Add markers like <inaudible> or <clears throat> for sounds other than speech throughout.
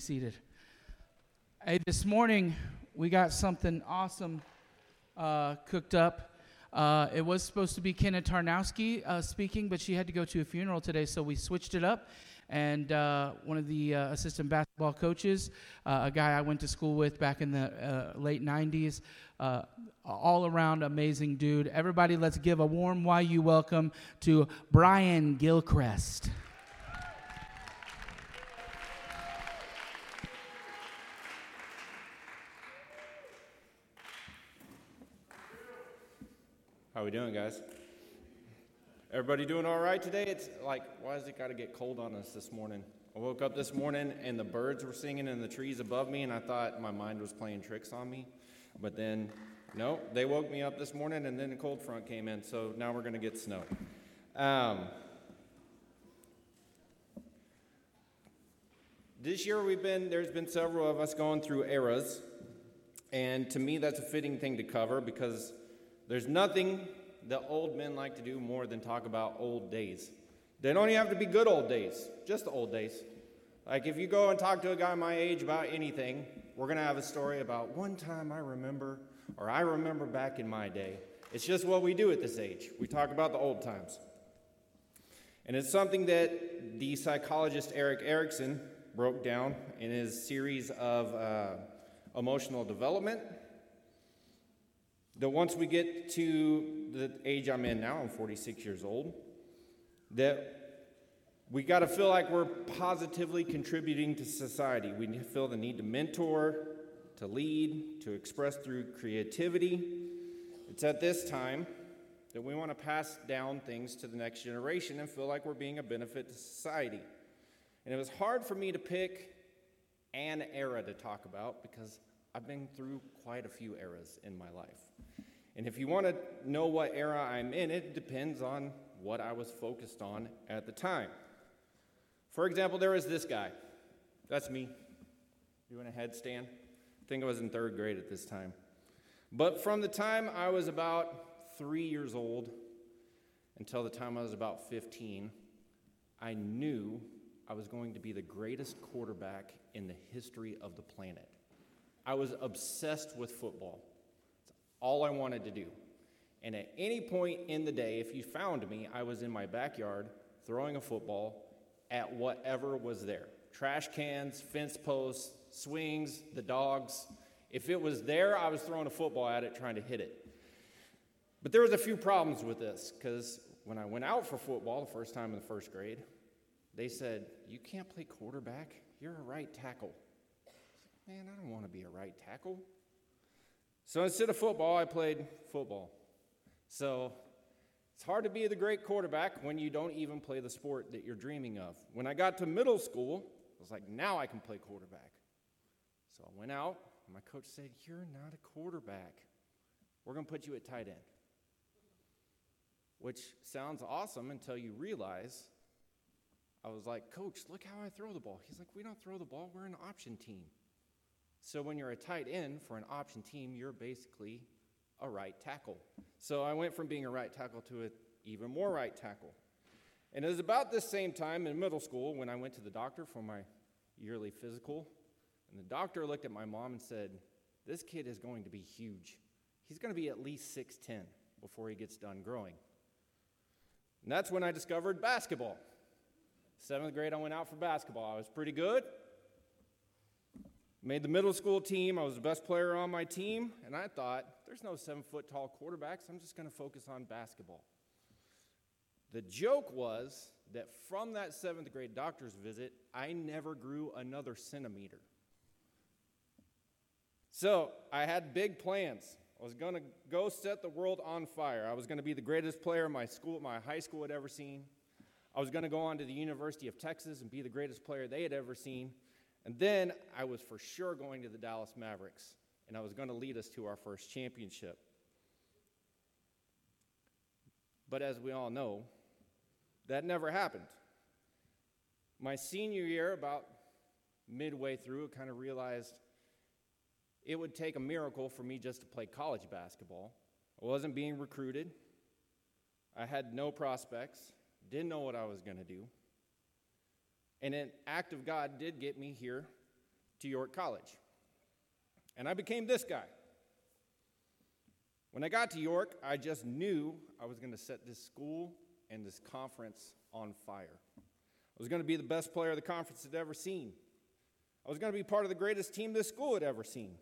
seated. Hey, this morning we got something awesome uh, cooked up. Uh, it was supposed to be Kenna Tarnowski uh, speaking, but she had to go to a funeral today, so we switched it up. And uh, one of the uh, assistant basketball coaches, uh, a guy I went to school with back in the late 90s, all around amazing dude. Everybody, let's give a warm YU welcome to Brian Gilchriest. How we doing, guys? Everybody doing all right today? It's like, why has it got to get cold on us this morning? I woke up this morning and the birds were singing in the trees above me, and I thought my mind was playing tricks on me. But then, no, they woke me up this morning, and then a cold front came in, so now we're going to get snow. Um, this year, we've been, there's been several of us going through eras, and to me, that's a fitting thing to cover because there's nothing that old men like to do more than talk about old days. They don't even have to be good old days, just the old days. Like if you go and talk to a guy my age about anything, we're going to have a story about one time I remember, or I remember back in my day. It's just what we do at this age. We talk about the old times. And it's something that the psychologist Erik Erikson broke down in his series of uh, emotional development that once we get to the age I'm in now, I'm 46 years old, that we got to feel like we're positively contributing to society. We feel the need to mentor, to lead, to express through creativity. It's at this time that we want to pass down things to the next generation and feel like we're being a benefit to society. And it was hard for me to pick an era to talk about because I've been through quite a few eras in my life. And if you want to know what era I'm in, it depends on what I was focused on at the time. For example, there was this guy. That's me doing a headstand. I think I was in third grade at this time. But from the time I was about three years old until the time I was about 15, I knew I was going to be the greatest quarterback in the history of the planet. I was obsessed with football all I wanted to do. And at any point in the day, if you found me, I was in my backyard throwing a football at whatever was there trash cans, fence posts, swings, the dogs. If it was there, I was throwing a football at it, trying to hit it. But there was a few problems with this because when I went out for football the first time in the first grade, they said, You can't play quarterback, you're a right tackle. Man, I don't want to be a right tackle. So instead of football, I played football. So it's hard to be the great quarterback when you don't even play the sport that you're dreaming of. When I got to middle school, I was like, now I can play quarterback. So I went out, and my coach said, You're not a quarterback. We're going to put you at tight end. Which sounds awesome until you realize I was like, Coach, look how I throw the ball. He's like, We don't throw the ball, we're an option team. So when you're a tight end for an option team, you're basically a right tackle. So I went from being a right tackle to an even more right tackle. And it was about this same time in middle school when I went to the doctor for my yearly physical. And the doctor looked at my mom and said, This kid is going to be huge. He's going to be at least 6'10 before he gets done growing. And that's when I discovered basketball. Seventh grade, I went out for basketball. I was pretty good. Made the middle school team. I was the best player on my team. And I thought, there's no seven foot tall quarterbacks. I'm just going to focus on basketball. The joke was that from that seventh grade doctor's visit, I never grew another centimeter. So I had big plans. I was going to go set the world on fire. I was going to be the greatest player my school, my high school had ever seen. I was going to go on to the University of Texas and be the greatest player they had ever seen. And then I was for sure going to the Dallas Mavericks, and I was going to lead us to our first championship. But as we all know, that never happened. My senior year, about midway through, I kind of realized it would take a miracle for me just to play college basketball. I wasn't being recruited, I had no prospects, didn't know what I was going to do. And an act of God did get me here to York College. And I became this guy. When I got to York, I just knew I was going to set this school and this conference on fire. I was going to be the best player the conference had ever seen. I was going to be part of the greatest team this school had ever seen.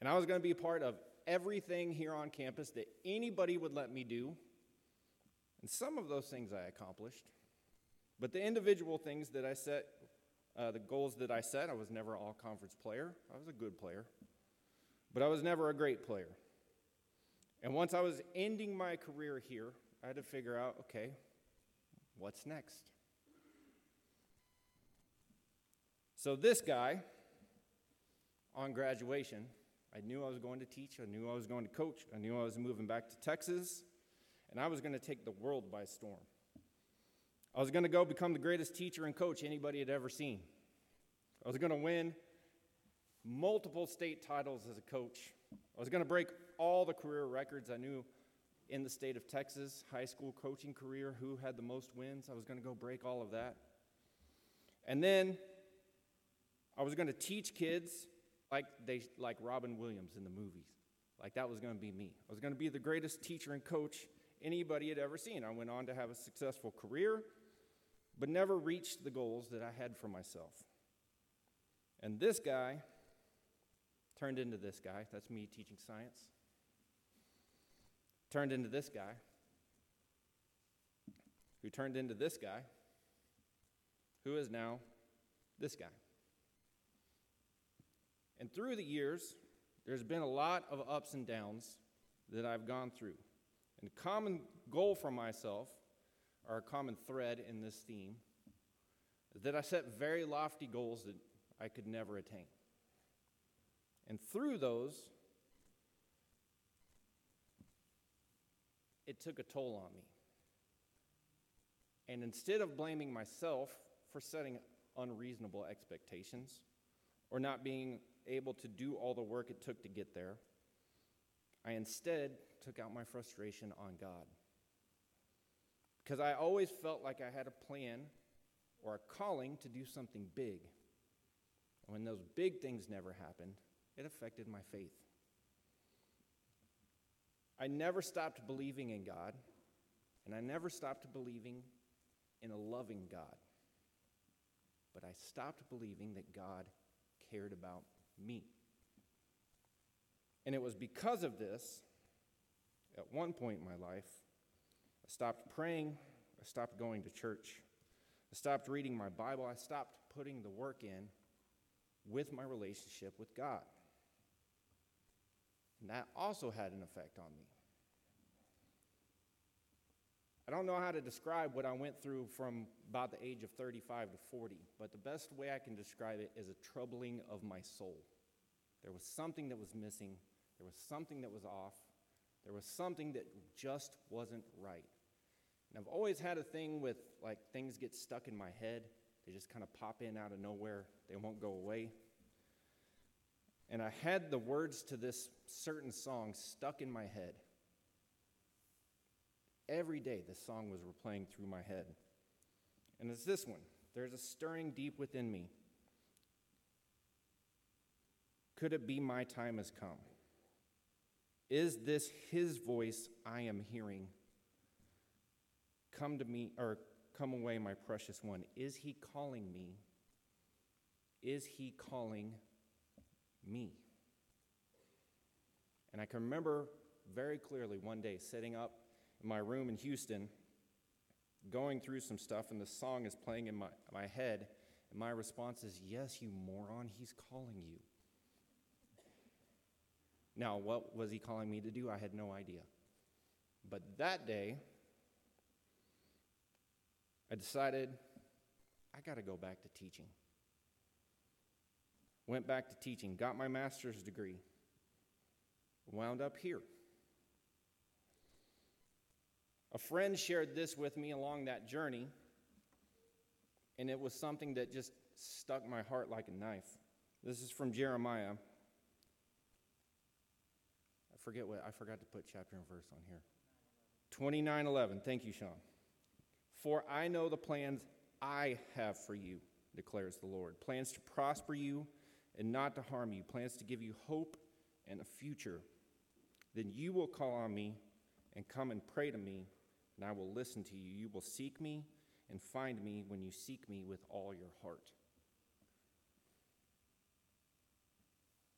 And I was going to be part of everything here on campus that anybody would let me do. And some of those things I accomplished. But the individual things that I set, uh, the goals that I set, I was never all conference player. I was a good player. But I was never a great player. And once I was ending my career here, I had to figure out okay, what's next? So, this guy, on graduation, I knew I was going to teach, I knew I was going to coach, I knew I was moving back to Texas, and I was going to take the world by storm. I was going to go become the greatest teacher and coach anybody had ever seen. I was going to win multiple state titles as a coach. I was going to break all the career records I knew in the state of Texas, high school coaching career, who had the most wins. I was going to go break all of that. And then I was going to teach kids like, they, like Robin Williams in the movies. Like that was going to be me. I was going to be the greatest teacher and coach anybody had ever seen. I went on to have a successful career, but never reached the goals that I had for myself. And this guy turned into this guy. That's me teaching science. Turned into this guy, who turned into this guy, who is now this guy. And through the years, there's been a lot of ups and downs that I've gone through. And a common goal for myself, or a common thread in this theme, that I set very lofty goals that I could never attain. And through those, it took a toll on me. And instead of blaming myself for setting unreasonable expectations or not being able to do all the work it took to get there. I instead took out my frustration on God. Because I always felt like I had a plan or a calling to do something big. And when those big things never happened, it affected my faith. I never stopped believing in God, and I never stopped believing in a loving God. But I stopped believing that God cared about me. And it was because of this, at one point in my life, stopped praying, I stopped going to church, I stopped reading my Bible, I stopped putting the work in with my relationship with God. And that also had an effect on me. I don't know how to describe what I went through from about the age of 35 to 40, but the best way I can describe it is a troubling of my soul. There was something that was missing, there was something that was off, there was something that just wasn't right. And I've always had a thing with like things get stuck in my head, they just kind of pop in out of nowhere, they won't go away. And I had the words to this certain song stuck in my head. Every day, this song was replaying through my head. And it's this one There's a stirring deep within me. Could it be my time has come? Is this his voice I am hearing? Come to me, or come away, my precious one. Is he calling me? Is he calling me? And I can remember very clearly one day sitting up in my room in Houston, going through some stuff, and the song is playing in my, my head. And my response is, Yes, you moron, he's calling you. Now, what was he calling me to do? I had no idea. But that day, I decided I got to go back to teaching. Went back to teaching, got my master's degree, wound up here. A friend shared this with me along that journey, and it was something that just stuck my heart like a knife. This is from Jeremiah. I forget what I forgot to put chapter and verse on here. 29:11. Thank you, Sean. For I know the plans I have for you, declares the Lord. Plans to prosper you and not to harm you, plans to give you hope and a future. Then you will call on me and come and pray to me, and I will listen to you. You will seek me and find me when you seek me with all your heart.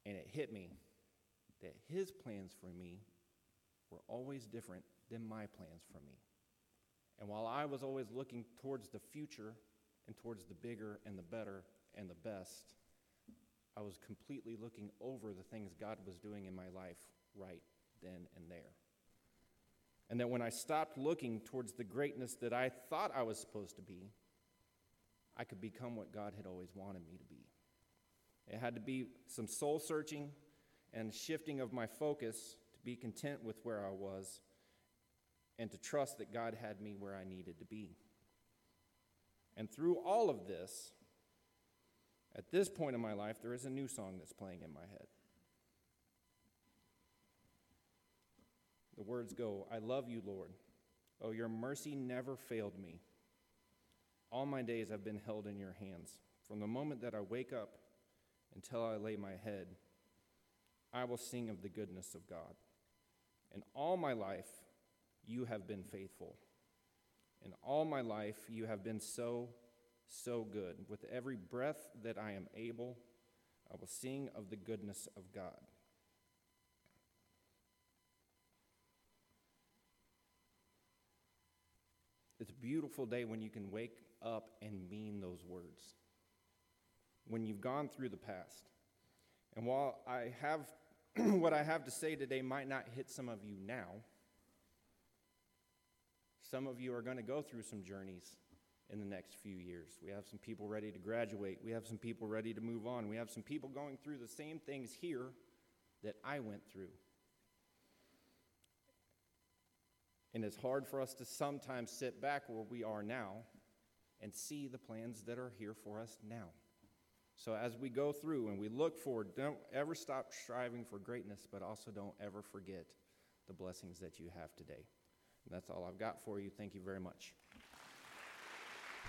And it hit me that his plans for me were always different than my plans for me. And while I was always looking towards the future and towards the bigger and the better and the best, I was completely looking over the things God was doing in my life right then and there. And that when I stopped looking towards the greatness that I thought I was supposed to be, I could become what God had always wanted me to be. It had to be some soul searching and shifting of my focus to be content with where I was and to trust that God had me where I needed to be. And through all of this, at this point in my life, there is a new song that's playing in my head. The words go, I love you, Lord. Oh, your mercy never failed me. All my days I've been held in your hands. From the moment that I wake up until I lay my head, I will sing of the goodness of God. In all my life, you have been faithful. In all my life, you have been so, so good. With every breath that I am able, I will sing of the goodness of God. It's a beautiful day when you can wake up and mean those words. When you've gone through the past. And while I have <clears throat> what I have to say today might not hit some of you now, some of you are going to go through some journeys in the next few years. We have some people ready to graduate. We have some people ready to move on. We have some people going through the same things here that I went through. And it's hard for us to sometimes sit back where we are now and see the plans that are here for us now. So as we go through and we look forward, don't ever stop striving for greatness, but also don't ever forget the blessings that you have today. That's all I've got for you. Thank you very much.